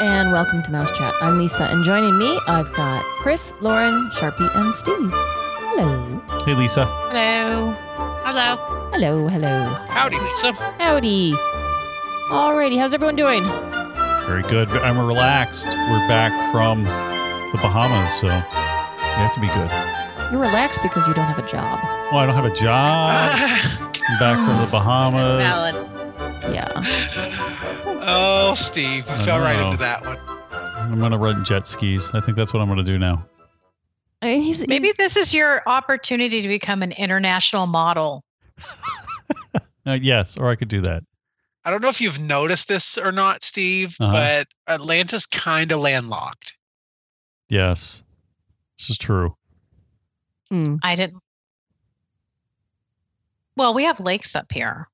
and welcome to Mouse Chat. I'm Lisa, and joining me, I've got Chris, Lauren, Sharpie, and Steve. Hello. Hey, Lisa. Hello. Hello. Hello, hello. Howdy, Lisa. Howdy. Alrighty, how's everyone doing? Very good. I'm relaxed. We're back from the Bahamas, so you have to be good. You're relaxed because you don't have a job. Well, I don't have a job. I'm back from the Bahamas. That's valid. Yeah. Oh, Steve, I I fell right know. into that one. I'm gonna run jet skis. I think that's what I'm gonna do now. I mean, he's, Maybe he's- this is your opportunity to become an international model. Uh, yes, or I could do that. I don't know if you've noticed this or not, Steve, Uh-huh. but Atlanta's kind of landlocked. Yes, this is true. Hmm. I didn't. Well, we have lakes up here.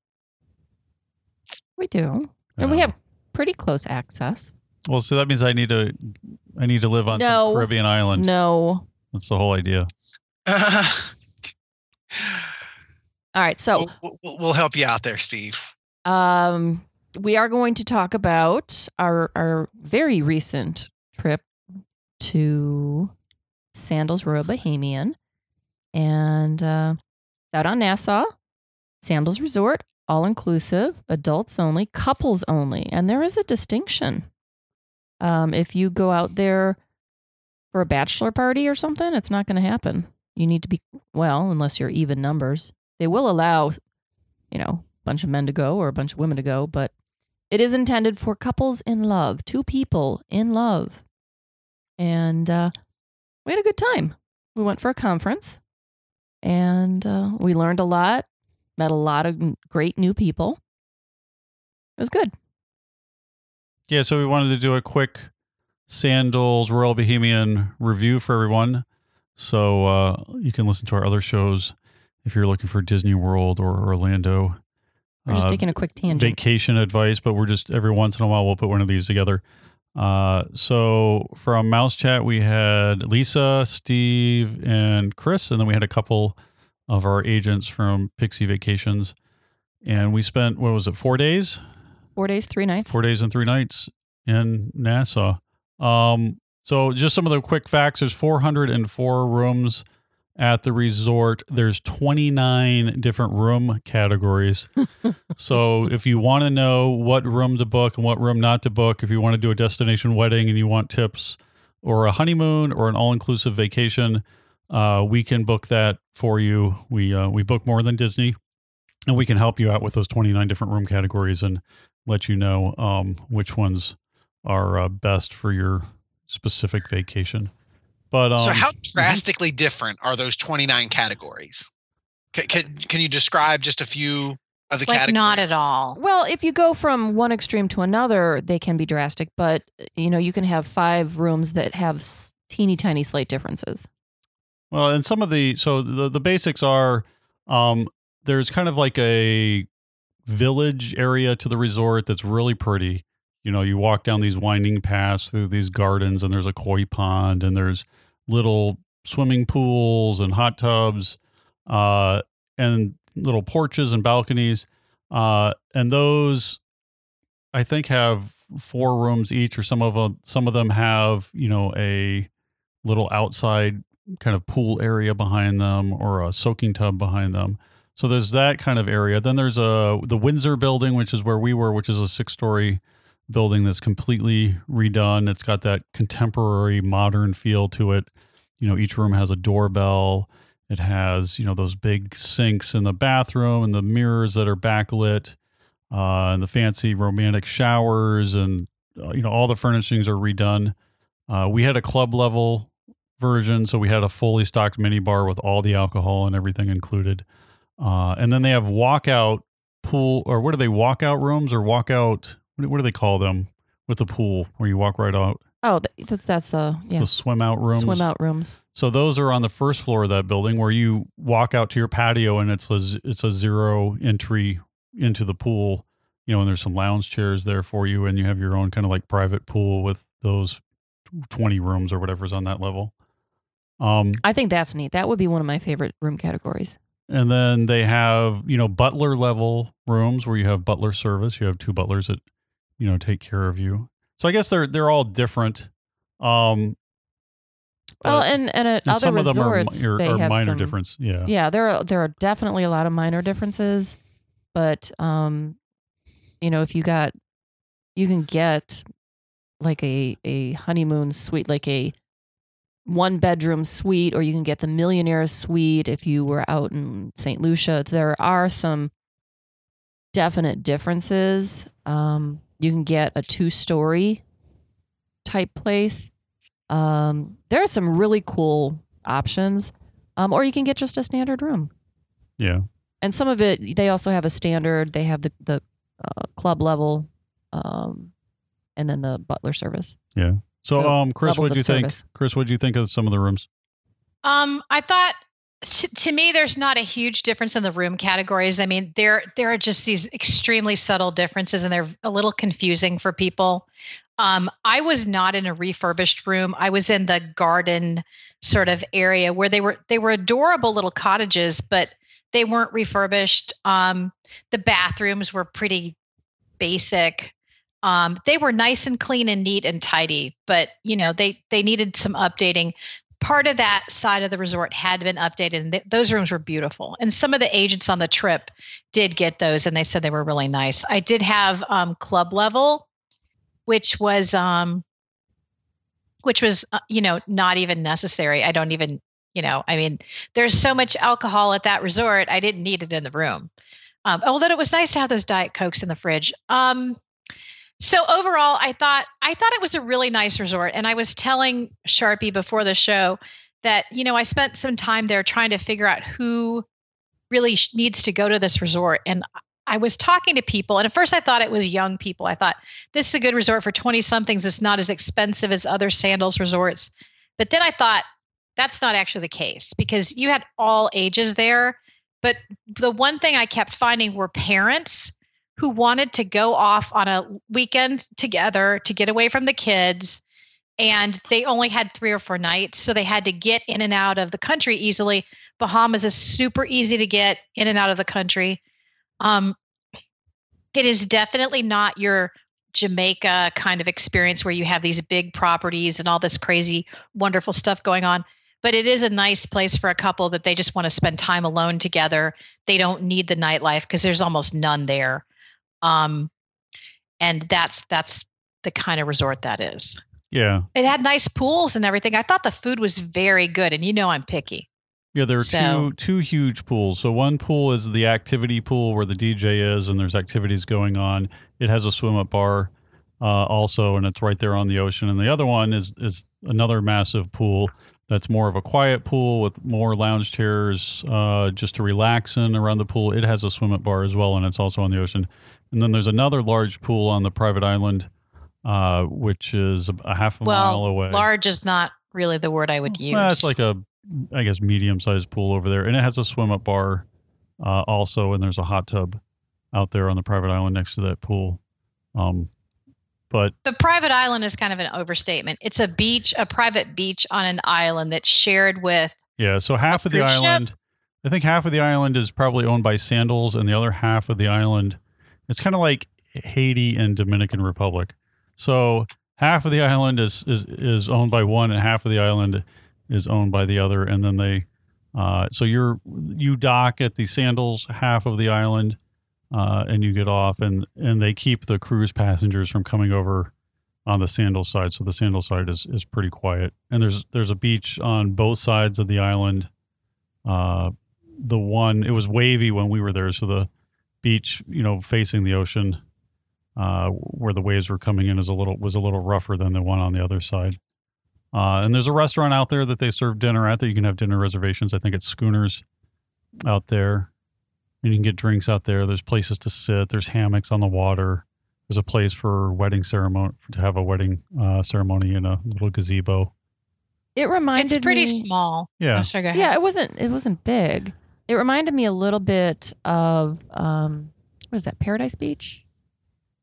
we do. And we have pretty close access. Well, so that means I need to. I need to live on No. some Caribbean island. No. That's the whole idea. All right, so we'll, we'll- we'll help you out there, Steve. Um, we are going to talk about our our very recent trip to Sandals Royal Bahamian, and uh, out on Nassau, Sandals Resort, all inclusive, adults only, couples only, and there is a distinction. Um, if you go out there for a bachelor party or something, it's not going to happen. You need to be well, unless you're even numbers. They will allow, you know, a bunch of men to go or a bunch of women to go, but it is intended for couples in love, two people in love. And uh, we had a good time. We went for a conference and uh, we learned a lot, met a lot of great new people. It was good. Yeah, so we wanted to do a quick Sandals Royal Bahamian review for everyone. So uh, you can listen to our other shows if you're looking for Disney World or Orlando. We're just Uh, taking a quick tangent. vacation advice, but we're just every once in a while we'll put one of these together. Uh, so from Mouse Chat, we had Lisa, Steve, and Chris, and then we had a couple of our agents from Pixie Vacations, and we spent what was it, four days, Four days, three nights. four days and three nights in Nassau. Um, so just some of the quick facts: there's 404 rooms at the resort. There's 29 different room categories. so if you want to know what room to book and what room not to book, if you want to do a destination wedding and you want tips, or a honeymoon or an all-inclusive vacation, uh, we can book that for you. We uh, we book more than Disney, and we can help you out with those 29 different room categories and let you know um, which ones are uh, best for your specific vacation. But um, so, how drastically different are those 29 categories? Can, can, can you describe just a few of the Like categories? not at all. Well, if you go from one extreme to another, they can be drastic, but you know, you can have five rooms that have teeny tiny slight differences. Well, and some of the so the the basics are um there's kind of like a village area to the resort that's really pretty. You know, you walk down these winding paths through these gardens and there's a koi pond and there's little swimming pools and hot tubs uh and little porches and balconies. Uh and those I think have four rooms each or some of them some of them have, you know, a little outside kind of pool area behind them or a soaking tub behind them. So there's that kind of area. Then there's a the Windsor building, which is where we were, which is a six story building that's completely redone. It's got that contemporary modern feel to it. You know, each room has a doorbell. It has, you know, those big sinks in the bathroom and the mirrors that are backlit, uh, and the fancy romantic showers, and uh, you know, all the furnishings are redone. Uh, we had a club level version, so we had a fully stocked mini bar with all the alcohol and everything included. Uh, and then they have walkout pool, or what are they? Walkout rooms or walkout? What do- what do they call them with the pool where you walk right out? Oh, that's that's the yeah The swim out rooms. swim out rooms. So those are on the first floor of that building where you walk out to your patio and it's a it's a zero entry into the pool. You know, and there's some lounge chairs there for you, and you have your own kind of like private pool with those twenty rooms or whatever's on that level. Um, I think that's neat. That would be one of my favorite room categories. and then they have you know butler level rooms where you have butler service. You have two butlers that you know take care of you. So I guess they're they're all different. Um, Well, but- and and at and other some of them are, resorts, are, they are have minor some, difference. Yeah. Yeah, there are there are definitely a lot of minor differences, but um, you know, if you got, you can get like a a honeymoon suite, like a one bedroom suite, or you can get the millionaire suite if you were out in St. Lucia. There are some definite differences. Um, you can get a two story type place. Um, there are some really cool options. Um, or you can get just a standard room. Yeah. And some of it, they also have a standard. They have the the uh, club level, um, and then the butler service. So, So, um, Chris, what do of you think? Chris, what do you think of some of the rooms? Um, I thought to, to me there's not a huge difference in the room categories. I mean, there there are just these extremely subtle differences and they're a little confusing for people. Um, I was not in a refurbished room. I was in the garden sort of area where they were they were adorable little cottages, but they weren't refurbished. Um, the bathrooms were pretty basic. Um, they were nice and clean and neat and tidy, but you know they they needed some updating. Part of that side of the resort had been updated and th- those rooms were beautiful. And some of the agents on the trip did get those and they said they were really nice. I did have um, club level which was um which was uh, you know not even necessary. I don't even you know i mean there's so much alcohol at that resort i didn't need it in the room. Um, although it was nice to have those diet cokes in the fridge. Um so overall i thought i thought it was a really nice resort and i was telling sharpie before the show that you know i spent some time there trying to figure out who really needs to go to this resort and i was talking to people and at first i thought it was young people. I thought this is a good resort for 20 somethings it's not as expensive as other sandals resorts. But then i thought that's not actually the case because you had all ages there. But the one thing i kept finding were parents who wanted to go off on a weekend together to get away from the kids and they only had three or four nights so they had to get in and out of the country easily. Bahamas is super easy to get in and out of the country. Um, it is definitely not your jamaica kind of experience where you have these big properties and all this crazy wonderful stuff going on but it is a nice place for a couple that they just want to spend time alone together. They don't need the nightlife because there's almost none there um, and that's that's the kind of resort that is. Yeah. It had nice pools and everything. I thought the food was very good, and you know I'm picky. Yeah, there are So- two two huge pools. So one pool is the activity pool where the DJ is and there's activities going on. It has a swim up bar uh, also, and it's right there on the ocean. And the other one is is another massive pool that's more of a quiet pool with more lounge chairs uh, just to relax in around the pool. It has a swim up bar as well, and it's also on the ocean. And then there's another large pool on the private island, uh, which is a, half a mile well, away. large is not really the word I would use. Well, it's like a, I guess, medium sized pool over there. And it has a swim up bar uh, also. And there's a hot tub out there on the private island next to that pool. Um, but the private island is kind of an overstatement. It's a beach, a private beach on an island that's shared with. yeah, so half of the cruise ship? island, I think half of the island is probably owned by Sandals, and the other half of the island, it's kind of like Haiti and Dominican Republic. So half of the island is, is, is owned by one, and half of the island is owned by the other. And then they, uh, so you're, you dock at the Sandals half of the island. Uh, and you get off, and and they keep the cruise passengers from coming over on the Sandal side. So the Sandal side is is pretty quiet, and there's there's a beach on both sides of the island. Uh, the one it was wavy when we were there, so the beach, you know, facing the ocean, uh, where the waves were coming in, is a little was a little rougher than the one on the other side. Uh, and there's a restaurant out there that they serve dinner at that you can have dinner reservations. I think it's Schooners out there. And you can get drinks out there. There's places to sit. There's hammocks on the water. There's a place for wedding ceremony to have a wedding uh, ceremony in a little gazebo. It reminded It's pretty me, small. Yeah. Oh, sorry. Yeah, it wasn't. It wasn't big. It reminded me a little bit of um, what is that? Paradise Beach.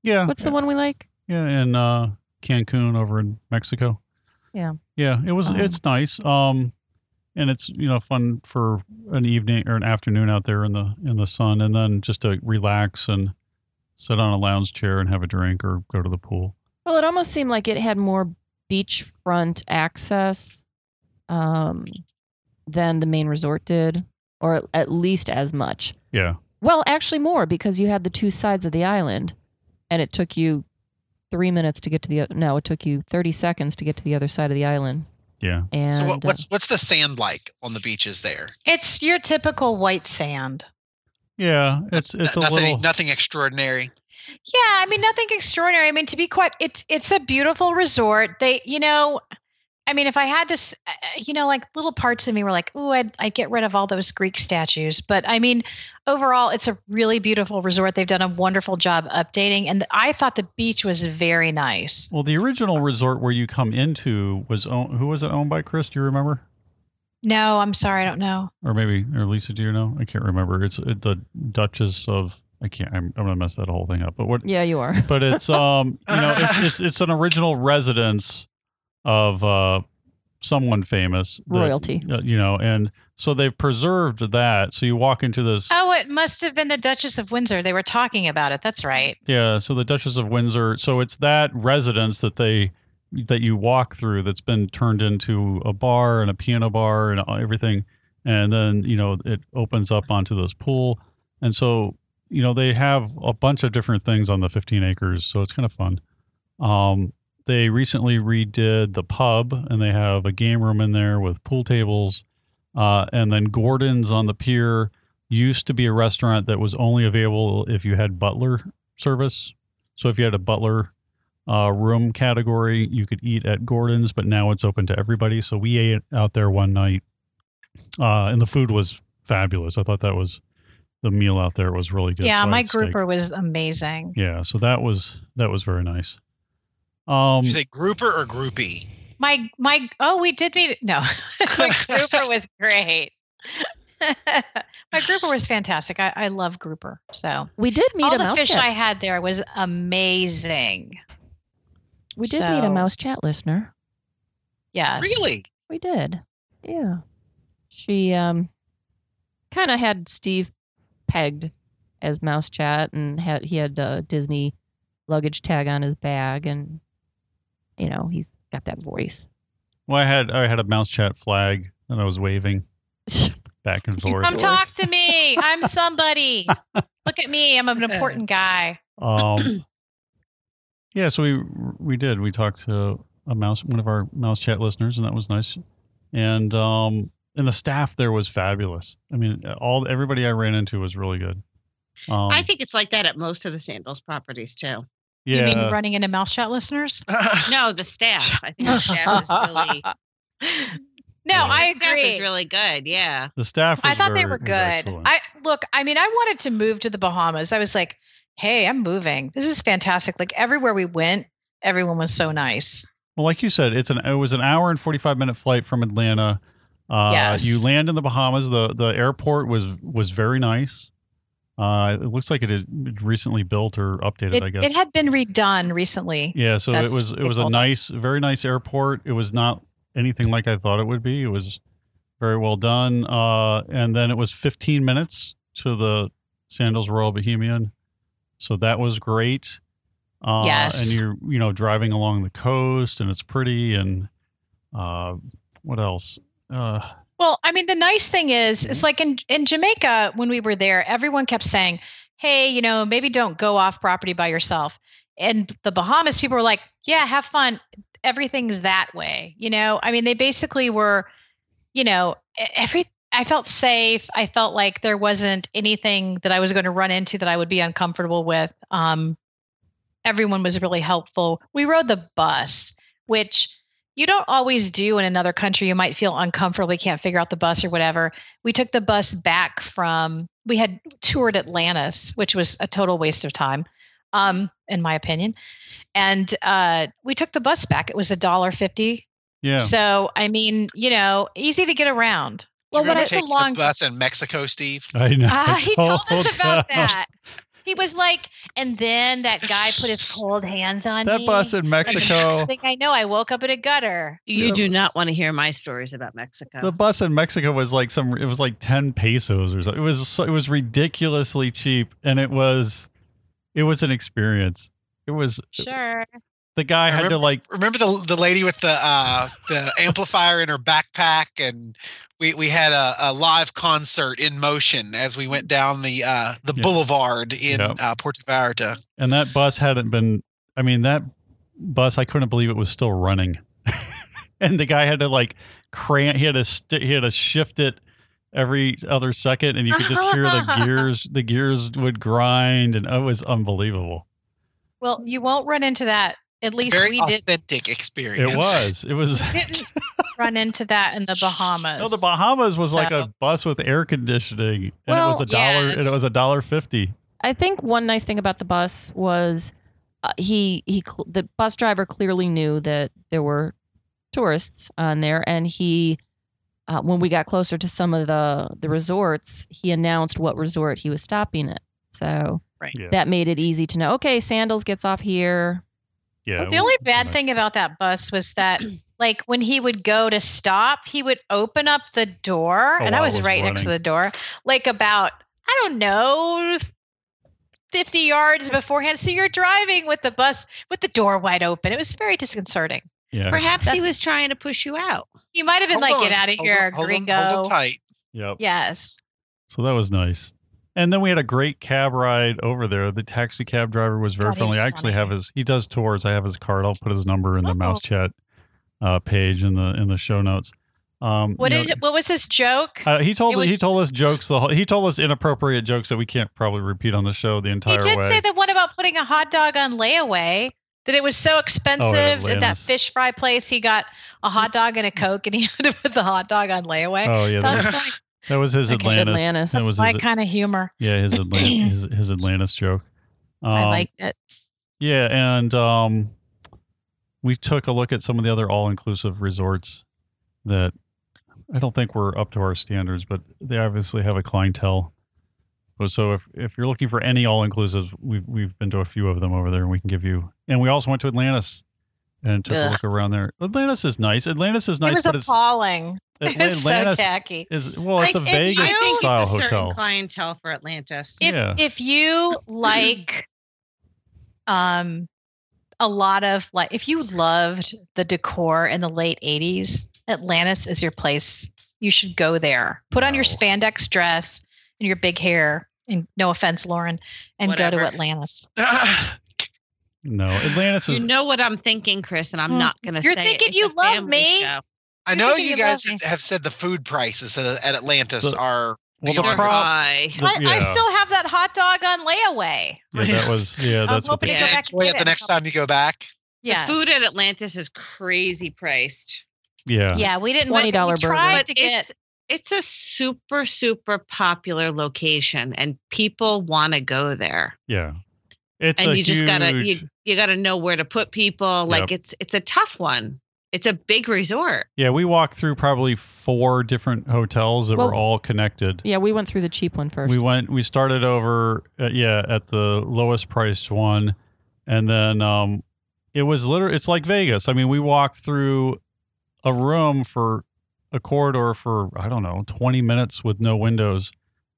Yeah. What's the one we like? Yeah, in uh, Cancun over in Mexico. Yeah. Yeah, it was. Um, it's nice. Um, and it's you know fun for an evening or an afternoon out there in the in the sun, and then just to relax and sit on a lounge chair and have a drink or go to the pool. Well, it almost seemed like it had more beachfront access um, than the main resort did, or at least as much. Yeah. Well, actually, more because you had the two sides of the island, and it took you three minutes to get to the. No, it took you thirty seconds to get to the other side of the island. Yeah. And So what, uh, what's what's the sand like on the beaches there? It's your typical white sand. Yeah. It's it's a nothing, little. nothing extraordinary. Yeah, I mean nothing extraordinary. I mean to be quite it's it's a beautiful resort. They, you know, I mean if I had to uh, you know like little parts of me were like, "Ooh, I'd I'd get rid of all those Greek statues." But I mean overall it's a really beautiful resort. They've done a wonderful job updating and I thought the beach was very nice. Well, the original resort where you come into was own, who was it owned by? Chris, do you remember? No, I'm sorry, I don't know. Or maybe, or Lisa, do you know? I can't remember. It's it, the Duchess of. I can't. I'm, I'm gonna mess that whole thing up. But what? yeah, you are. But it's um, you know, it's it's, it's an original residence of uh someone famous, that- Royalty. uh, you know, and so they've preserved that. So you walk into this. Oh, it must have been the Duchess of Windsor. They were talking about it. That's right. Yeah, so the Duchess of Windsor. So it's that residence that they that you walk through that's been turned into a bar and a piano bar and everything, and then you know it opens up onto this pool, and so you know they have a bunch of different things on the 15 acres, so it's kind of fun. Um, they recently redid the pub, and they have a game room in there with pool tables, uh, and then Gordon's on the pier used to be a restaurant that was only available if you had butler service. So if you had a butler uh, room category, you could eat at Gordon's, but now it's open to everybody. So we ate out there one night, uh, and the food was fabulous. I thought that was the meal out there was really good. yeah, my fried steak. grouper was amazing. Yeah, so that was that was very nice. Um, Did you say grouper or groupie? My my oh, we did meet. No, my grouper was great. my grouper was fantastic. I, I love grouper. So We did meet all a the mouse fish chat. I had there was amazing. we did meet a mouse chat listener. Yes. Really? We did. Yeah. She um kind of had Steve pegged as mouse chat and had he had a Disney luggage tag on his bag and you know, he's got that voice. well, I had I had a mouse chat flag that I was waving back and forth. Come talk to me. I'm somebody. Look at me. I'm an important guy. Um, yeah, so we we did. We talked to a mouse, one of our mouse chat listeners, and that was nice. And um, and the staff there was fabulous. I mean, all everybody I ran into was really good. Um, I think it's like that at most of the Sandals properties too. Yeah, You mean running into mouse chat listeners? No, the staff. I think the staff is really. No, Yeah. I the staff agree. is really good. Yeah. the staff. I thought they were good. I look, I mean, I wanted to move to the Bahamas. I was like, hey, I'm moving. This is fantastic. Like everywhere we went, everyone was so nice. Well, like you said, it's an it was an hour and forty five minute flight from Atlanta. Uh, Yes. You land in the Bahamas. the The airport was was very nice. Uh, it looks like it had recently built or updated. It, I guess it had been redone recently. Yeah, so That's it was it was a nice, us. very nice airport. It was not anything like I thought it would be. It was very well done. Uh, and then it was 15 minutes to the Sandals Royal Bahamian, so that was great. Uh, Yes. and you're you know driving along the coast, and it's pretty. And uh, what else? Uh, Well, I mean, the nice thing is, Mm-hmm. it's like in in Jamaica when we were there, everyone kept saying, "Hey, you know, maybe don't go off property by yourself." And the Bahamas people were like, "Yeah, have fun. Everything's that way." You know, I mean, they basically were, you know, every. I felt safe. I felt like there wasn't anything that I was going to run into that I would be uncomfortable with. Um, everyone was really helpful. We rode the bus, which you don't always do in another country. You might feel uncomfortable, you can't figure out the bus or whatever. We took the bus back from, we had toured Atlantis, which was a total waste of time, um, in my opinion. And uh, we took the bus back. It was a dollar fifty. yeah, So I mean, you know, easy to get around. Well, but you it's a long. the bus in Mexico, Steve? I know. Ah, he told us about that. He was like, and then that guy put his cold hands on me. That me. bus in Mexico. next thing I know, I woke up in a gutter. You Yeah. do not want to hear my stories about Mexico. The bus in Mexico was like some. It was like ten pesos or something. It was so, it was ridiculously cheap, and it was it was an experience. It was Sure. The guy I had to like Remember the the lady with the uh, the amplifier in her backpack, and we we had a, a live concert in motion as we went down the uh, the Yeah. boulevard in Yeah. uh, Puerto Vallarta. and that bus hadn't been i mean that bus i couldn't believe it was still running and the guy had to like crank he had to st- he had to shift it every other second and you could just hear the gears the gears would grind and it was unbelievable Well, you won't run into that. At least Very we did, authentic experience. it was it was didn't run into that in the Bahamas. no the bahamas was like a bus with air conditioning and it Well, was a dollar and it was a dollar fifty I think one nice thing about the bus was uh, he he cl- the bus driver clearly knew that there were tourists on there, and he uh, when we got closer to some of the the resorts, he announced what resort he was stopping at. So yeah that made it easy to know. Okay, Sandals gets off here. Yeah Well, the only bad nice. thing about that bus was that, like, when he would go to stop, he would open up the door, Oh, and I was, was right next to the door, like about I don't know, fifty yards beforehand. So you're driving with the bus with the door wide open. It was very disconcerting. yeah Perhaps he was trying to push you out. You might have been Hold like, on, "Get out of hold here, on, hold on, gringo." hold on tight. yep Yes. So that was nice. And then we had a great cab ride over there. The taxi cab driver was very God, friendly. was I actually have his he does tours. I have his card. I'll put his number in the Oh. mouse chat uh, page in the in the show notes. Um, What you know, did? What was his joke? uh, he told it he told us jokes the whole, he told us inappropriate jokes that we can't probably repeat on the show the entire. He did way. say the one about putting a hot dog on layaway. That it was so expensive at that fish fry place. He got a hot dog and a coke, and he had to put the hot dog on layaway. oh yeah, that was, that was his Okay. Atlantis. Atlantis. That was my his, kind of humor. yeah his Atlantis his, his Atlantis joke. I Um, liked it. Yeah, and um, we took a look at some of the other all-inclusive resorts that I don't think were up to our standards, but they obviously have a clientele. So if if you're looking for any all-inclusives, we've we've been to a few of them over there, and we can give you. And we also went to Atlantis and took a look around there. Atlantis is nice. Atlantis is it nice, was but it's appalling. It was so tacky. is well, it's I- a it- Vegas I think style it's a certain hotel. clientele for Atlantis. If Yeah. if you like, um, a lot of like, if you loved the decor in the late '80s, Atlantis is your place. You should go there. Put on your spandex dress and your big hair. And no offense, Lauren, and go to Atlantis. No, Atlantis is. You know what I'm thinking, Chris, and I'm Mm. not going to say You're it. thinking It's you a love me? show. I know you you guys love have said the food prices at, at Atlantis The- are well the They're prop. high. the- I, I still have that hot dog on layaway. Yeah, that was yeah. That's what hoping the Yeah. back and enjoy it the next time you go back. Yeah, The food at Atlantis is crazy priced. yeah. Yeah, we didn't. $20 we burger. But to get. it's it's a super super popular location and people want to go there. Yeah. It's and a you just gotta you, you gotta know where to put people. Like it's it's a tough one. It's a big resort. Yeah, we walked through probably four different hotels that were all connected. Yeah, we went through the cheap one first. We went. We started over. At, yeah, at the lowest priced one, and then um, it was literally. It's like Vegas. I mean, we walked through a room for a corridor for I don't know twenty minutes with no windows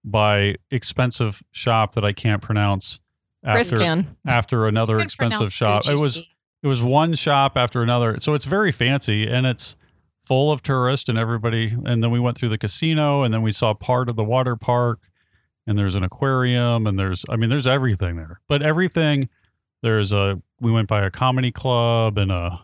by expensive shop that I can't pronounce. Chris After can. after another Couldn't expensive pronounce shop, it was Gucci. It was one shop after another. So it's very fancy and it's full of tourists and everybody. And then we went through the casino and then we saw part of the water park and there's an aquarium and there's, I mean, there's everything there. But everything, there's a, we went by a comedy club and a,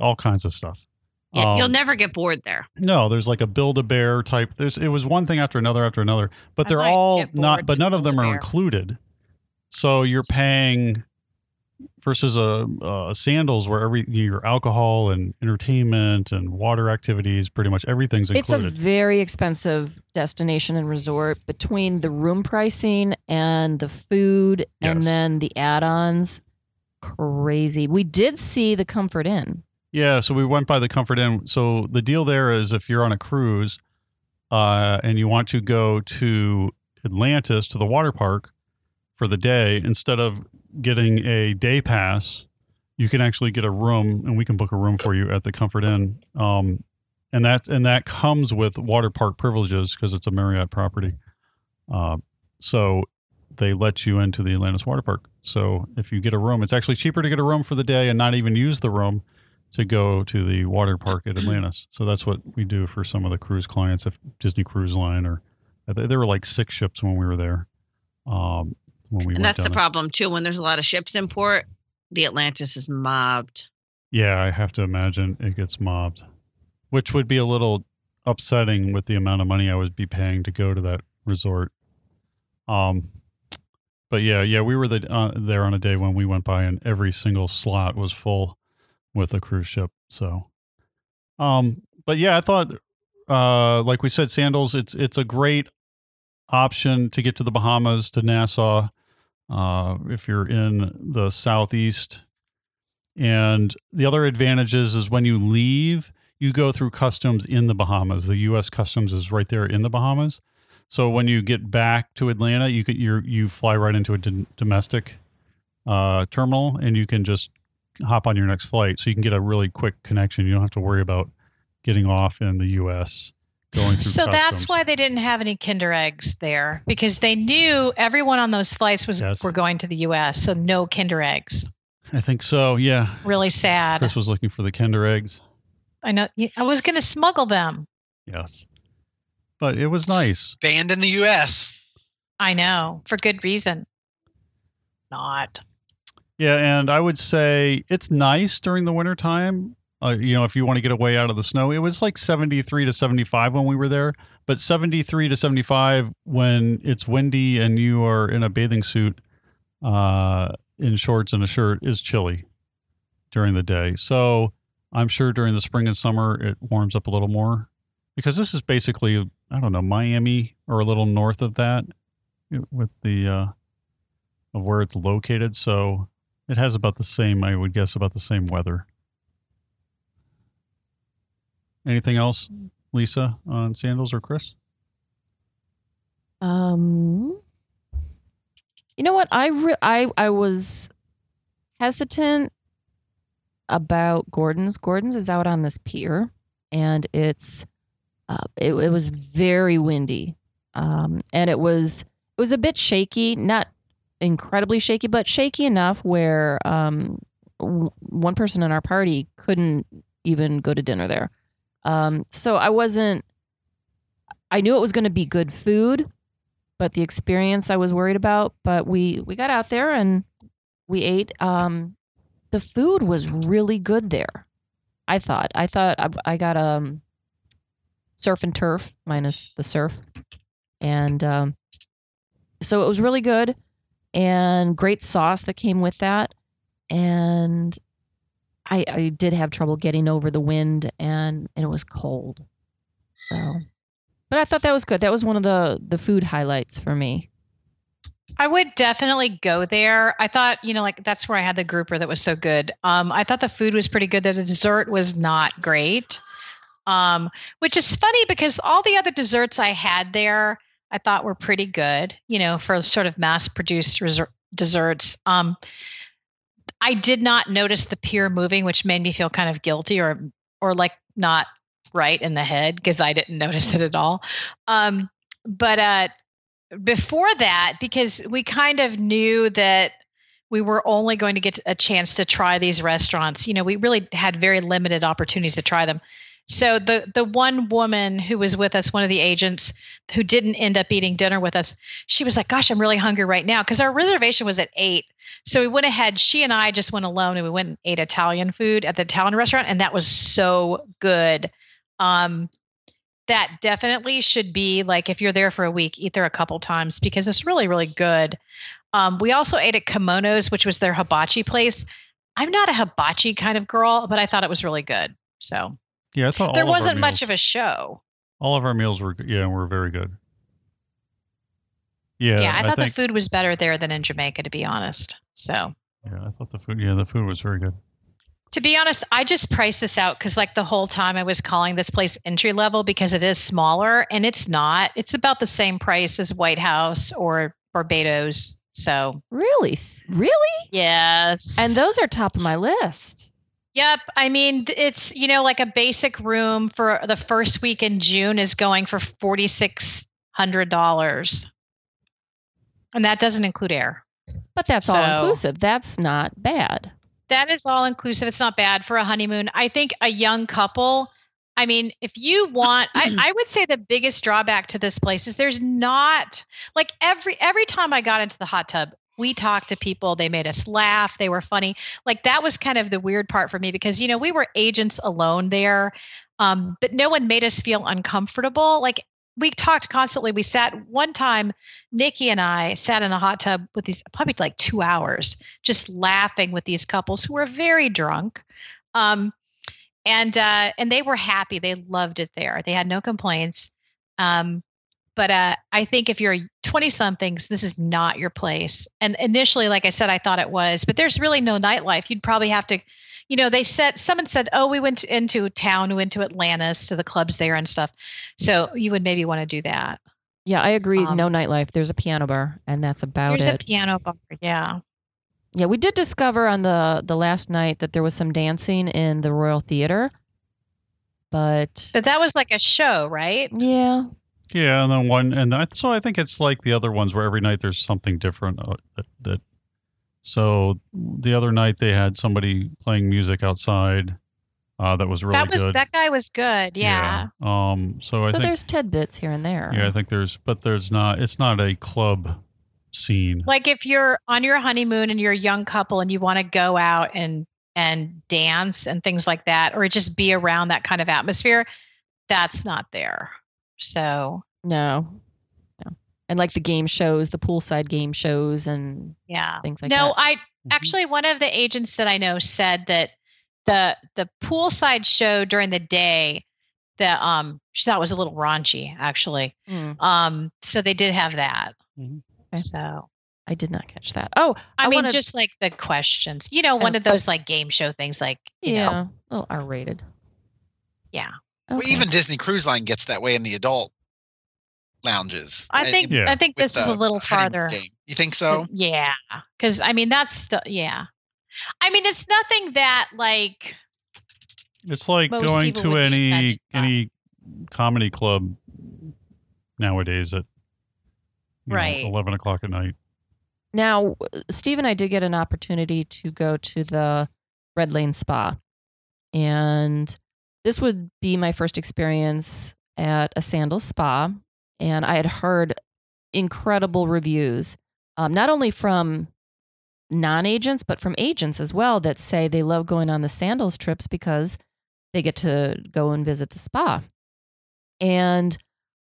all kinds of stuff. Yeah, you'll Um, never get bored there. No, there's like a build a bear type. There's it was one thing after another after another, but I they're all not. But none of them are included. So you're paying versus a, a sandals where every your alcohol and entertainment and water activities, pretty much everything's included. It's a very expensive destination and resort between the room pricing and the food and Yes. then the add-ons. Crazy. We did see the Comfort Inn. Yeah, so we went by the Comfort Inn. So the deal there is if you're on a cruise uh, and you want to go to Atlantis to the water park for the day, instead of getting a day pass, you can actually get a room, and we can book a room for you at the Comfort Inn. Um, and that and that comes with water park privileges because it's a Marriott property. Uh, so they let you into the Atlantis water park. So if you get a room, it's actually cheaper to get a room for the day and not even use the room to go to the water park at Atlantis. So that's what we do for some of the cruise clients, if Disney Cruise Line or there were like six ships when we were there. Um, we and that's the down. problem too. When there's a lot of ships in port, the Atlantis is mobbed. Yeah, I have to imagine it gets mobbed, which would be a little upsetting with the amount of money I would be paying to go to that resort. Um, but yeah, yeah, we were the, uh, there on a day when we went by, and every single slot was full with a cruise ship. So, um, but yeah, I thought, uh, like we said, Sandals, it's it's a great option to get to the Bahamas to Nassau, uh, if you're in the southeast. And the other advantages is when you leave, you go through customs in the Bahamas. The U.S. customs is right there in the Bahamas. So when you get back to Atlanta, you you you fly right into a d- domestic uh, terminal, and you can just hop on your next flight. So you can get a really quick connection. You don't have to worry about getting off in the U.S. Going through. So customs. that's why they didn't have any Kinder eggs there because they knew everyone on those flights was Yes. were going to the U.S. So no Kinder eggs. I think so. Yeah. Really sad. Chris was looking for the Kinder eggs. I know. I was going to smuggle them. Yes. But it was nice. Banned in the U.S. I know for good reason. Not. Yeah, and I would say it's nice during the wintertime. Uh, you know, if you want to get away out of the snow, it was like 73 to 75 when we were there, but 73 to 75 when it's windy and you are in a bathing suit, uh, in shorts and a shirt is chilly during the day. So I'm sure during the spring and summer it warms up a little more because this is basically, I don't know, Miami or a little north of that with the, uh, of where it's located. So it has about the same, I would guess, about the same weather. Anything else, Lisa, on sandals or Chris? Um, you know what? I re- I I was hesitant about Gordon's. Gordon's is out on this pier, and it's uh, it, it was very windy, um, and it was it was a bit shaky, not incredibly shaky, but shaky enough where um, w- one person in our party couldn't even go to dinner there. Um, so I wasn't. I knew it was going to be good food, but the experience I was worried about. But we we got out there and we ate. Um, the food was really good there. I thought. I thought I, I got um surf and turf minus the surf, and um, so it was really good and great sauce that came with that. And I, I did have trouble getting over the wind and, and it was cold. So, but I thought that was good. That was one of the the food highlights for me. I would definitely go there. I thought, you know, like that's where I had the grouper that was so good. Um, I thought the food was pretty good. The dessert was not great, um, which is funny because all the other desserts I had there, I thought were pretty good. You know, for sort of mass-produced resor- desserts. Um, I did not notice the pier moving, which made me feel kind of guilty or or like not right in the head because I didn't notice it at all. Um, but uh, before that, because we kind of knew that we were only going to get a chance to try these restaurants, you know, we really had very limited opportunities to try them. So the the one woman who was with us, one of the agents who didn't end up eating dinner with us, she was like, "Gosh, I'm really hungry right now," because our reservation was at eight. So we went ahead. She and I just went alone, and we went and ate Italian food at the Italian restaurant, and that was so good. Um, that definitely should be like if you're there for a week, eat there a couple times because it's really, really good. Um, we also ate at Kimonos, which was their hibachi place. I'm not a hibachi kind of girl, but I thought it was really good. So Yeah, I thought there all wasn't much meals- of a show. all of our meals were yeah were very good. Yeah, Yeah, I thought think the food was better there than in Jamaica, to be honest. So yeah, I thought the food yeah the food was very good. to be honest, I just priced this out because like the whole time I was calling this place entry level because it is smaller and it's not. It's about the same price as Whitehouse or Barbados. So Really? Really? yes. And those are top of my list. Yep. I mean, it's, you know, like a basic room for the first week in June is going for $4,600. and that doesn't include air. But that's So- all inclusive. That's not bad. That is all inclusive. It's not bad for a honeymoon. I think a young couple. I mean, if you want, I, I would say the biggest drawback to this place is there's not like every every time I got into the hot tub, we talked to people. They made us laugh. They were funny. Like that was kind of the weird part for me because you know we were agents alone there, um, but no one made us feel uncomfortable. Like we talked constantly. We sat one time, Nikki and I sat in a hot tub with these probably like two hours, just laughing with these couples who were very drunk. Um, and uh, and they were happy. They loved it there. They had no complaints. Um, but uh, I think if you're 20 somethings, this is not your place. And initially, like I said, I thought it was, but there's really no nightlife. You'd probably have to, you know, they said, someone said, oh, we went to, into town, we went to Atlantis to the clubs there and stuff. So you would maybe want to do that. Yeah, I agree. Um, no nightlife. There's a piano bar, and that's about it. There's a piano bar. Yeah. Yeah, we did discover on the the last night that there was some dancing in the Royal Theater, but But that was like a show, right? yeah, Yeah, and then one, and that, so I think it's like the other ones where every night there's something different. Uh, that, that so the other night they had somebody playing music outside. Uh, that was really that was good. that guy was good. Yeah. Yeah. Um. So I so think. there's tidbits here and there. Yeah, I think there's, but there's not. It's not a club scene. Like if you're on your honeymoon and you're a young couple and you want to go out and and dance and things like that, or just be around that kind of atmosphere, that's not there. So no, no, and like the game shows, the poolside game shows, and yeah. things like no, that. No, I actually one of the agents that I know said that the the poolside show during the day that um she thought was a little raunchy actually. Hmm, Um so they did have that. Mhm. Okay. So I did not catch that. Oh, I, I mean, wanna- just like the questions, you know, one Oh. of those like game show things, like you yeah, know, a little R rated. yeah. Well, even Disney Cruise Line gets that way in the adult lounges. I Uh, think Yeah. I think this is a little farther. game. You think so? Yeah, because I mean that's the yeah. I mean it's nothing that like It's like going to any any comedy club nowadays at you know, Right. eleven o'clock at night. Now, Steve and I did get an opportunity to go to the Red Lane Spa. And this would be my first experience at a sandal spa. And I had heard incredible reviews, um, not only from non agents, but from agents as well, that say they love going on the sandals trips because they get to go and visit the spa. And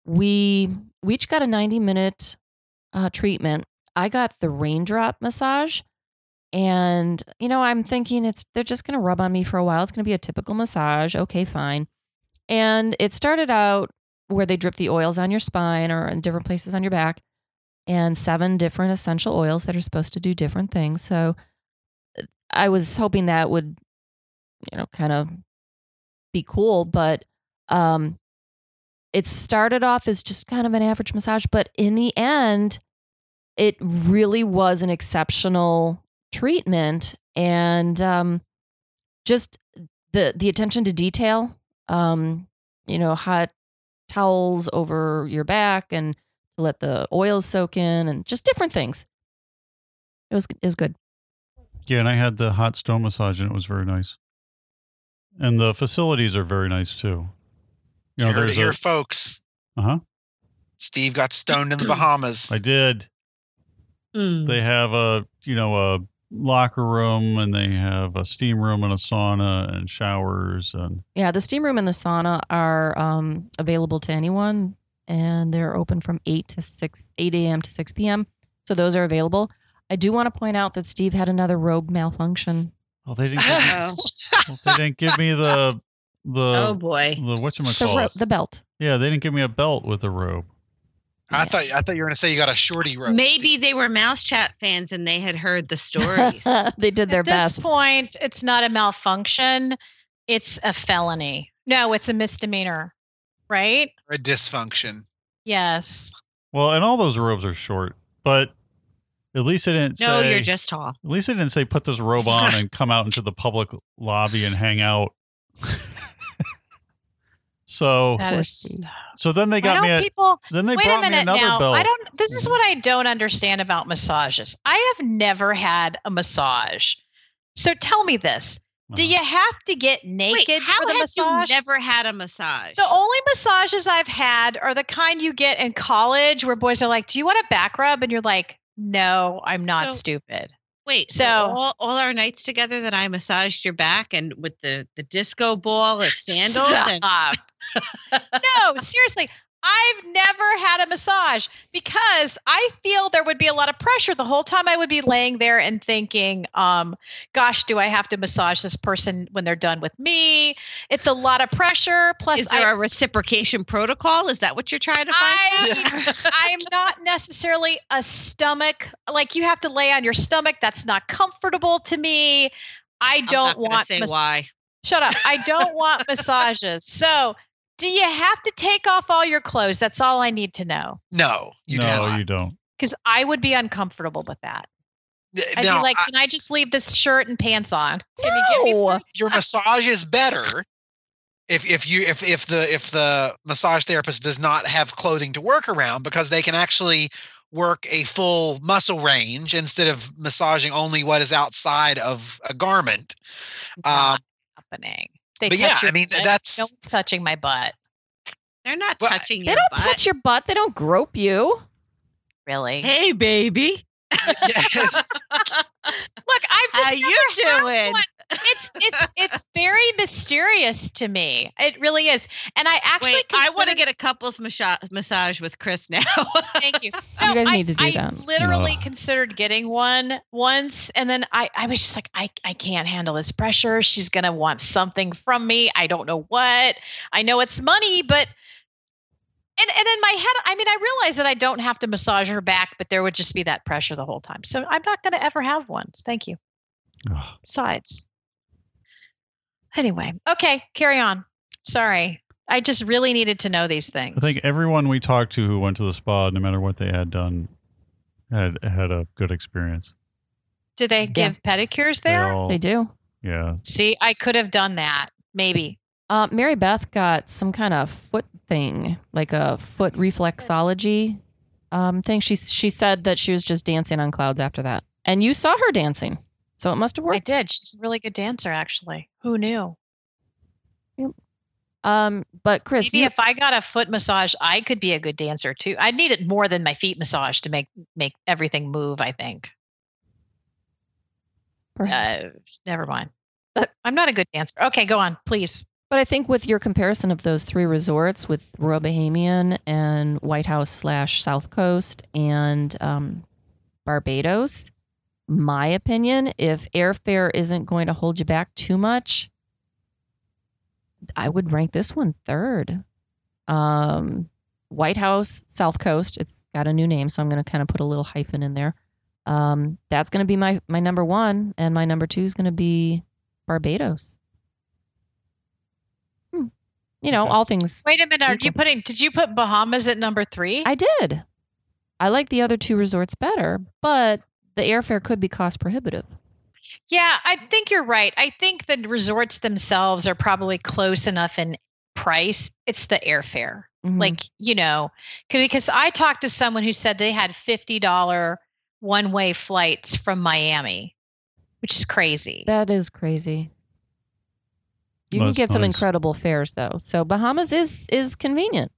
we, we each got a 90 minute uh, treatment I got the raindrop massage. And, you know, I'm thinking it's they're just gonna rub on me for a while. It's gonna be a typical massage. Okay, fine. And it started out where they drip the oils on your spine or in different places on your back, and seven different essential oils that are supposed to do different things. So I was hoping that would, you know, kind of be cool, but um it started off as just kind of an average massage, but in the end, it really was an exceptional treatment and um, just the the attention to detail um, you know hot towels over your back and to let the oils soak in and just different things it was it was good Yeah, and I had the hot stone massage, and it was very nice. And the facilities are very nice too. You know, You heard it there's here, a folks. uh huh. Steve got stoned in the Bahamas. I did. Mm. They have a you know a locker room, and they have a steam room and a sauna and showers, and yeah the steam room and the sauna are um, available to anyone and they're open from 8 to 6 8 a.m to 6 p.m so those are available i do want to point out that steve had another robe malfunction oh, they didn't give me, well, they didn't give me the the oh boy. the what you the, ro- the belt Yeah, they didn't give me a belt with a robe. I thought I thought you were going to say you got a shorty robe. Maybe they were Mouse Chat fans and they had heard the stories. they did their best. at this point, it's not a malfunction; it's a felony. No, it's a misdemeanor, right? a dysfunction. Yes. Well, and all those robes are short, but at least it didn't no, say. you're just tall. At least it didn't say put this robe on and come out into the public lobby and hang out. So is. So then they got me. A, people? then they Wait a brought me another now. belt. I don't. This is what I don't understand about massages. I have never had a massage. So tell me this: Do Uh-huh. you have to get naked Wait, how for the have massage? you never had a massage? The only massages I've had are the kind you get in college where boys are like, Do you want a back rub? And you're like, No, I'm not So- stupid. Wait, so, So- all, all our nights together that I massaged your back and with the the disco ball at sandals and Stop. No, seriously. I've never had a massage because I feel there would be a lot of pressure the whole time I would be laying there and thinking, um, gosh, do I have to massage this person when they're done with me? It's a lot of pressure. Plus, is there I, a reciprocation protocol? Is that what you're trying to find? I I'm not necessarily a stomach like you have to lay on your stomach. That's not comfortable to me. I I'm don't not gonna want say mas- why. Shut up. I don't want massages. So, do you have to take off all your clothes? That's all I need to know. No, you do no, not. you don't. Because I would be uncomfortable with that. I'd Now, be like, I- can I just leave this shirt and pants on? Can you give me No. your massage is better if if you if if the if the massage therapist does not have clothing to work around because they can actually work a full muscle range instead of massaging only what is outside of a garment. Um, not happening? They but touch yeah, I mean, butt. that's- no one's touching my butt. They're not Well, touching They your don't butt. touch your butt. They don't grope you. Really? Hey, baby. Look, I've just how you had doing? One. It's it's it's very mysterious to me. It really is. And I actually Wait, I want to get a couples massa- massage with Chris now. Thank you. You guys I, need to do that. I that. literally Ugh. considered getting one once, and then I, I was just like, I, I can't handle this pressure. She's gonna want something from me. I don't know what. I know it's money, but and and in my head, I mean, I realize that I don't have to massage her back, but there would just be that pressure the whole time. So I'm not gonna ever have one. Thank you. Ugh. Besides, anyway, okay, carry on. Sorry. I just really needed to know these things. I think everyone we talked to who went to the spa, no matter what they had done, had had a good experience. Do they give pedicures They there? all- They do. yeah. See, I could have done that. Maybe. Uh, Mary Beth got some kind of foot thing, like a foot reflexology um, thing. She she said that she was just dancing on clouds after that, and you saw her dancing, so it must have worked. I did. She's a really good dancer, actually. Who knew? Um, but Chris, Maybe you, if I got a foot massage, I could be a good dancer too. I'd need it more than my feet massage to make make everything move. I think. perhaps. Uh, never mind. I'm not a good dancer. Okay, go on, please. But I think with your comparison of those three resorts with Royal Bahamian and Whitehouse slash South Coast and um, Barbados, my opinion, if airfare isn't going to hold you back too much, I would rank this one third. Um, Whitehouse, South Coast, it's got a new name, so I'm going to kind of put a little hyphen in there. Um, that's going to be my, my number one, and my number two is going to be Barbados. Hmm. You know, Okay. all things. Wait a minute. Are you putting? Did you put Bahamas at number three? I did. I like the other two resorts better, but the airfare could be cost prohibitive. Yeah, I think you're right. I think the resorts themselves are probably close enough in price. It's the airfare. Mhm. Like, you know, 'cause- because I talked to someone who said they had $50 one way flights from Miami, which is crazy. that is crazy. You Well, can that's get some nice. incredible fares though. So Bahamas is is convenient.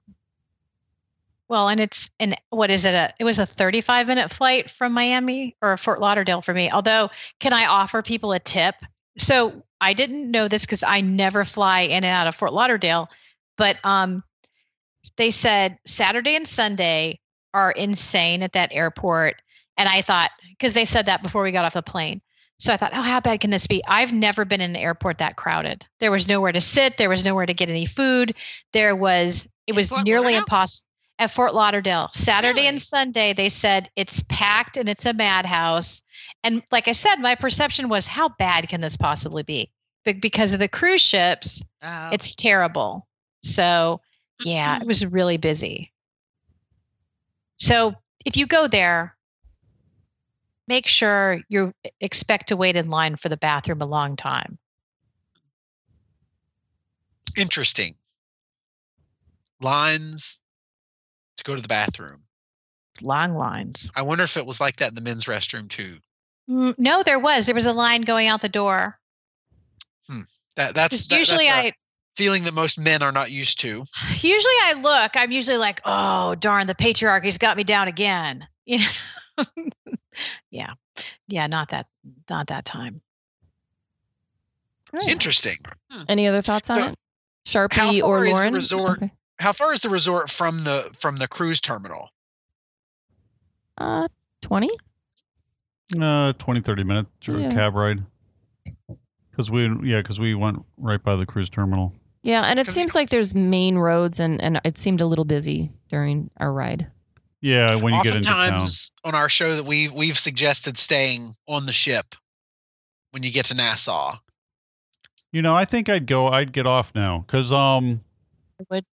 Well, and it's and what is it? A, it was a 35 minute flight from Miami or Fort Lauderdale for me. Although, can I offer people a tip? So I didn't know this because I never fly in and out of Fort Lauderdale, but um, they said Saturday and Sunday are insane at that airport, and I thought because they said that before we got off the plane. So I thought, oh, how bad can this be? I've never been in an airport that crowded. There was nowhere to sit. There was nowhere to get any food. There was it In was Fort nearly impossible at Fort Lauderdale. Saturday Really? and Sunday, they said it's packed and it's a madhouse. And like I said, my perception was how bad can this possibly be? But because of the cruise ships, Oh. it's terrible. So, yeah, it was mm-hmm. really busy. So, if you go there, make sure you expect to wait in line for the bathroom a long time. Interesting. lines to go to the bathroom. Long lines. I wonder if it was like that in the men's restroom too. Mm, no, there was. There was a line going out the door. That that's 'Cause that- usually that's a I feeling that most men are not used to. usually I look. I'm usually like, oh darn, the patriarchy's got me down again. You know. yeah. Yeah, not that not that time. Right. Interesting. Any other thoughts on So, it? Sharpie how or far is the Lauren? resort? Okay. How far is the resort from the from the cruise terminal? Uh, 20? Uh, 20, 30 minute dr- Yeah. cab ride. Because we, yeah, because we went right by the cruise terminal. Yeah, and it seems like there's main roads, and, and it seemed a little busy during our ride. Yeah, when you get into town. Oftentimes on our show that we've we've suggested staying on the ship when you get to Nassau. You know, I think I'd go. I'd get off now because um, I would.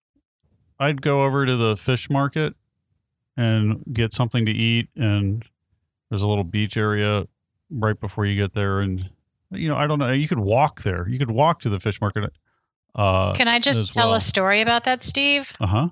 I'd go over to the fish market and get something to eat, and there's a little beach area right before you get there, and you know, I don't know. You could walk there. You could walk to the fish market. Uh Can I just tell well. a story about that, Steve? Uh huh.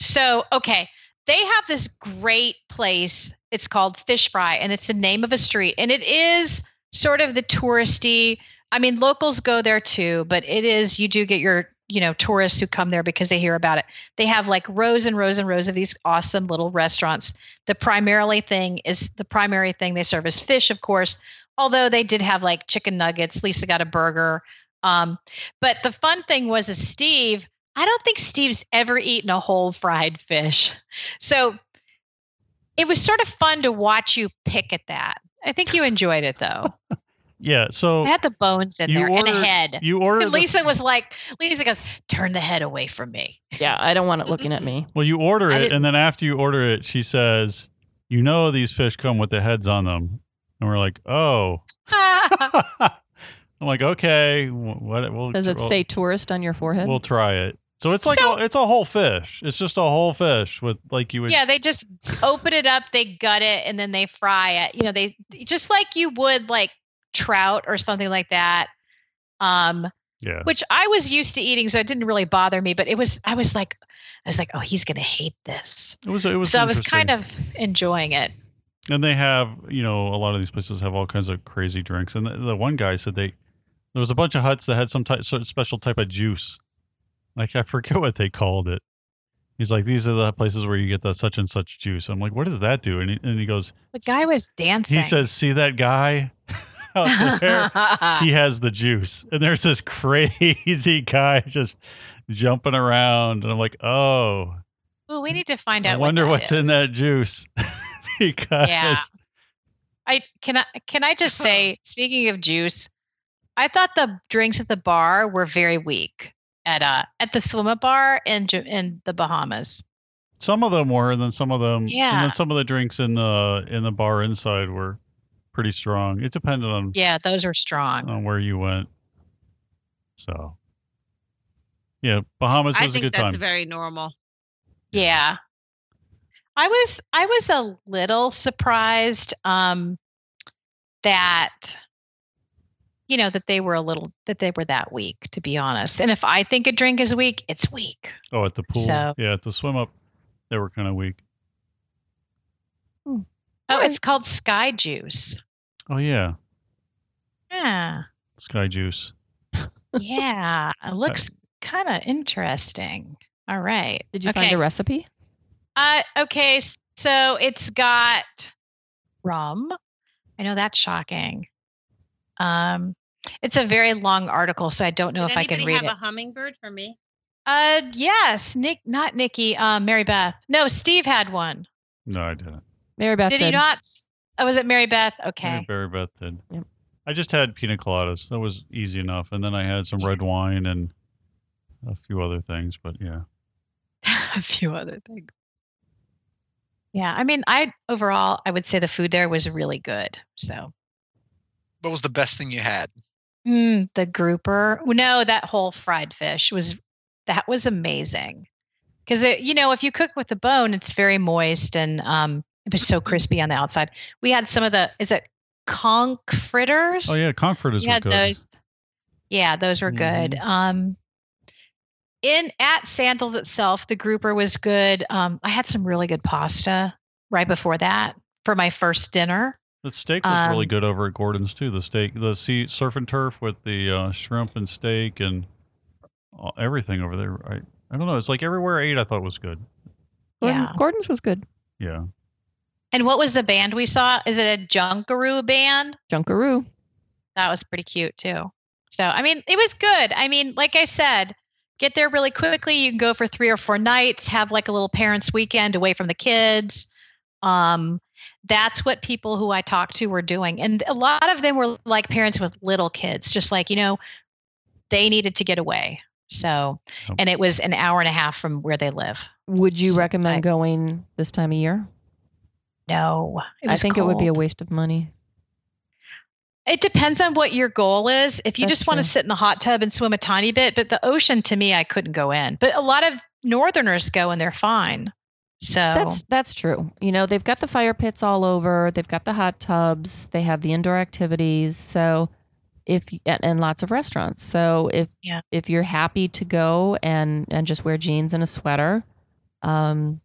So, okay, they have this great place. It's called Fish Fry, and it's the name of a street. And it is sort of the touristy. I mean, locals go there too, but it is, you do get your, you know, tourists who come there because they hear about it. They have like rows and rows and rows of these awesome little restaurants. The primarily thing is the primary thing they serve is fish, of course, although they did have like chicken nuggets. Lisa got a burger. Um, but the fun thing was, is Steve, I don't think Steve's ever eaten a whole fried fish. So it was sort of fun to watch you pick at that. I think you enjoyed it though. Yeah. So I had the bones in You there and ordered- a head. you order And the- Lisa was like, Lisa goes, turn the head away from me. Yeah, I don't want it looking at me. Well, you order it, and then after you order it, she says, "You know these fish come with the heads on them," and we're like, "Oh." I'm like, "Okay, what? We'll, Does it we'll- say tourist on your forehead? We'll try it." So it's like So- a, it's a whole fish. It's just a whole fish with like you would. yeah, they just open it up, they gut it, and then they fry it. You know, they just like you would like trout or something like that. Um, Yeah. which I was used to eating, so it didn't really bother me. But it was, I was like, I was like, oh, he's gonna hate this. It was. It was. so I was kind of enjoying it. And they have, you know, a lot of these places have all kinds of crazy drinks. And the, the one guy said they there was a bunch of huts that had some type, sort of special type of juice. Like I forget what they called it. He's like, these are the places where you get the such and such juice. I'm like, what does that do? And he, and he goes, The guy was dancing. he says, see that guy out there? he has the juice. And there's this crazy guy just jumping around. And I'm like, oh, Well, we need to find out. I wonder that what's in that juice. because Yeah. I can I can I just say, speaking of juice, I thought the drinks at the bar were very weak at uh at the swim up bar in in the Bahamas. Some of them were, and then some of them, yeah. and then some of the drinks in the in the bar inside were pretty strong. It depended on Yeah, those are strong. on where you went. So, yeah, Bahamas I was a think good that's time. very normal. Yeah. I was I was a little surprised um that you know that they were a little that they were that weak to be honest. And if I think a drink is weak, it's weak. oh, at the pool, So- yeah, at the swim up, they were kind of weak. Oh, it's called Sky Juice. Oh yeah, Yeah. Sky Juice. Yeah. It looks kind of interesting. All right. Did you okay. find a recipe? Uh, okay, so it's got rum. I know that's shocking. Um, it's a very long article, so I don't know Did if I can read have it. Have a hummingbird for me? Uh, yes, Nick, not Nikki. Um, Mary Beth. No, Steve had one. No, I didn't. Mary Beth Did did. he not? S- Oh, was it Mary Beth? Okay. Barry Beth did. Yep. I just had pina coladas. That was easy enough, and then I had some Yeah. red wine and a few other things. But yeah, a few other things. Yeah, I mean, I overall, I would say the food there was really good. So What was the best thing you had? Mm, the grouper. No, that whole fried fish was that was amazing. Because it, you know, if you cook with the bone, it's very moist and um, it was so crispy on the outside. We had some of the is it conch fritters? oh yeah, Concord is we had good. those. Yeah, those were good. Mhm. Um, in at Sandals itself, the grouper was good. Um, I had some really good pasta right before that for my first dinner. The steak was really Um, good over at Gordon's too. The steak, the sea surf and turf with the uh, shrimp and steak and uh, everything over there. I I don't know. It's like everywhere I ate, I thought was good. Gordon, Yeah. Gordon's was good. Yeah. And what was the band we saw? Is it a Junkanoo band? Junkanoo. That was pretty cute too. So, I mean, it was good. I mean, like I said, get there really quickly. You can go for three or four nights, have like a little parents' weekend away from the kids. Um, that's what people who I talked to were doing. And a lot of them were like parents with little kids, just like, you know, they needed to get away. So, and it was an hour and a half from where they live. Would you So, recommend I- going this time of year? No, I think it would be a waste of money. It depends on what your goal is. If you That's just want to sit in the hot tub and swim a tiny bit, but the ocean to me, I couldn't go in. But a lot of northerners go and they're fine. So That's that's true. You know, they've got the fire pits all over. They've got the hot tubs. They have the indoor activities. So if and, and lots of restaurants. So if Yeah. if you're happy to go and and just wear jeans and a sweater, um,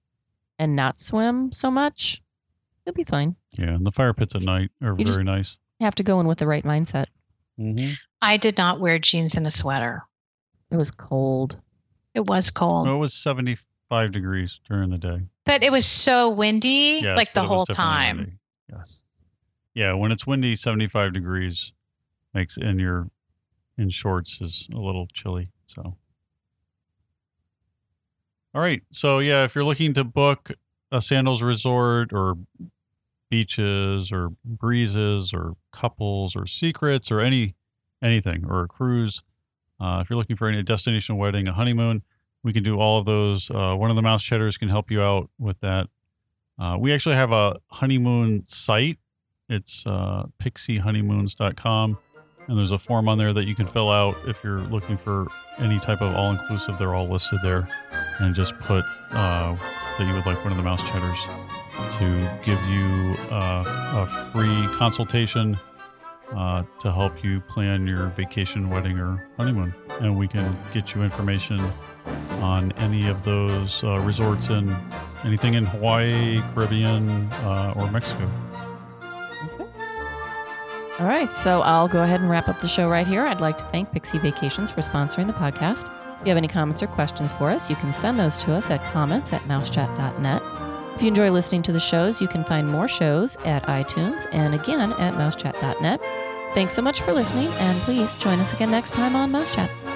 and not swim so much, you'll be fine. Yeah. And the fire pits at night are You very just- nice. You have to go in with the right mindset. Mm-hmm. I did not wear jeans and a sweater. It was cold. It was cold, Well, it was seventy five degrees during the day. but it was so windy, Yes, like the whole time. windy. Yes. Yeah, when it's windy, seventy five degrees makes in you're in shorts is a little chilly. So all right. So yeah, if you're looking to book a sandals resort or beaches or breezes or couples or secrets or any anything or a cruise, uh, if you're looking for any destination wedding, a honeymoon, we can do all of those. Uh, one of the mouse cheddars can help you out with that. Uh, we actually have a honeymoon site. It's uh, pixiehoneymoons.com. And there's a form on there that you can fill out if you're looking for any type of all inclusive. They're all listed there. And just put uh, that you would like one of the mouse cheddars to give you uh, a free consultation uh, to help you plan your vacation, wedding, or honeymoon. And we can get you information on any of those uh, resorts and anything in Hawaii, Caribbean, uh, or Mexico. All right, so I'll go ahead and wrap up the show right here. I'd like to thank Pixie Vacations for sponsoring the podcast. If you have any comments or questions for us, you can send those to us at comments at mousechat.net. If you enjoy listening to the shows, you can find more shows at iTunes and again at mousechat.net. Thanks so much for listening, and please join us again next time on Mousechat.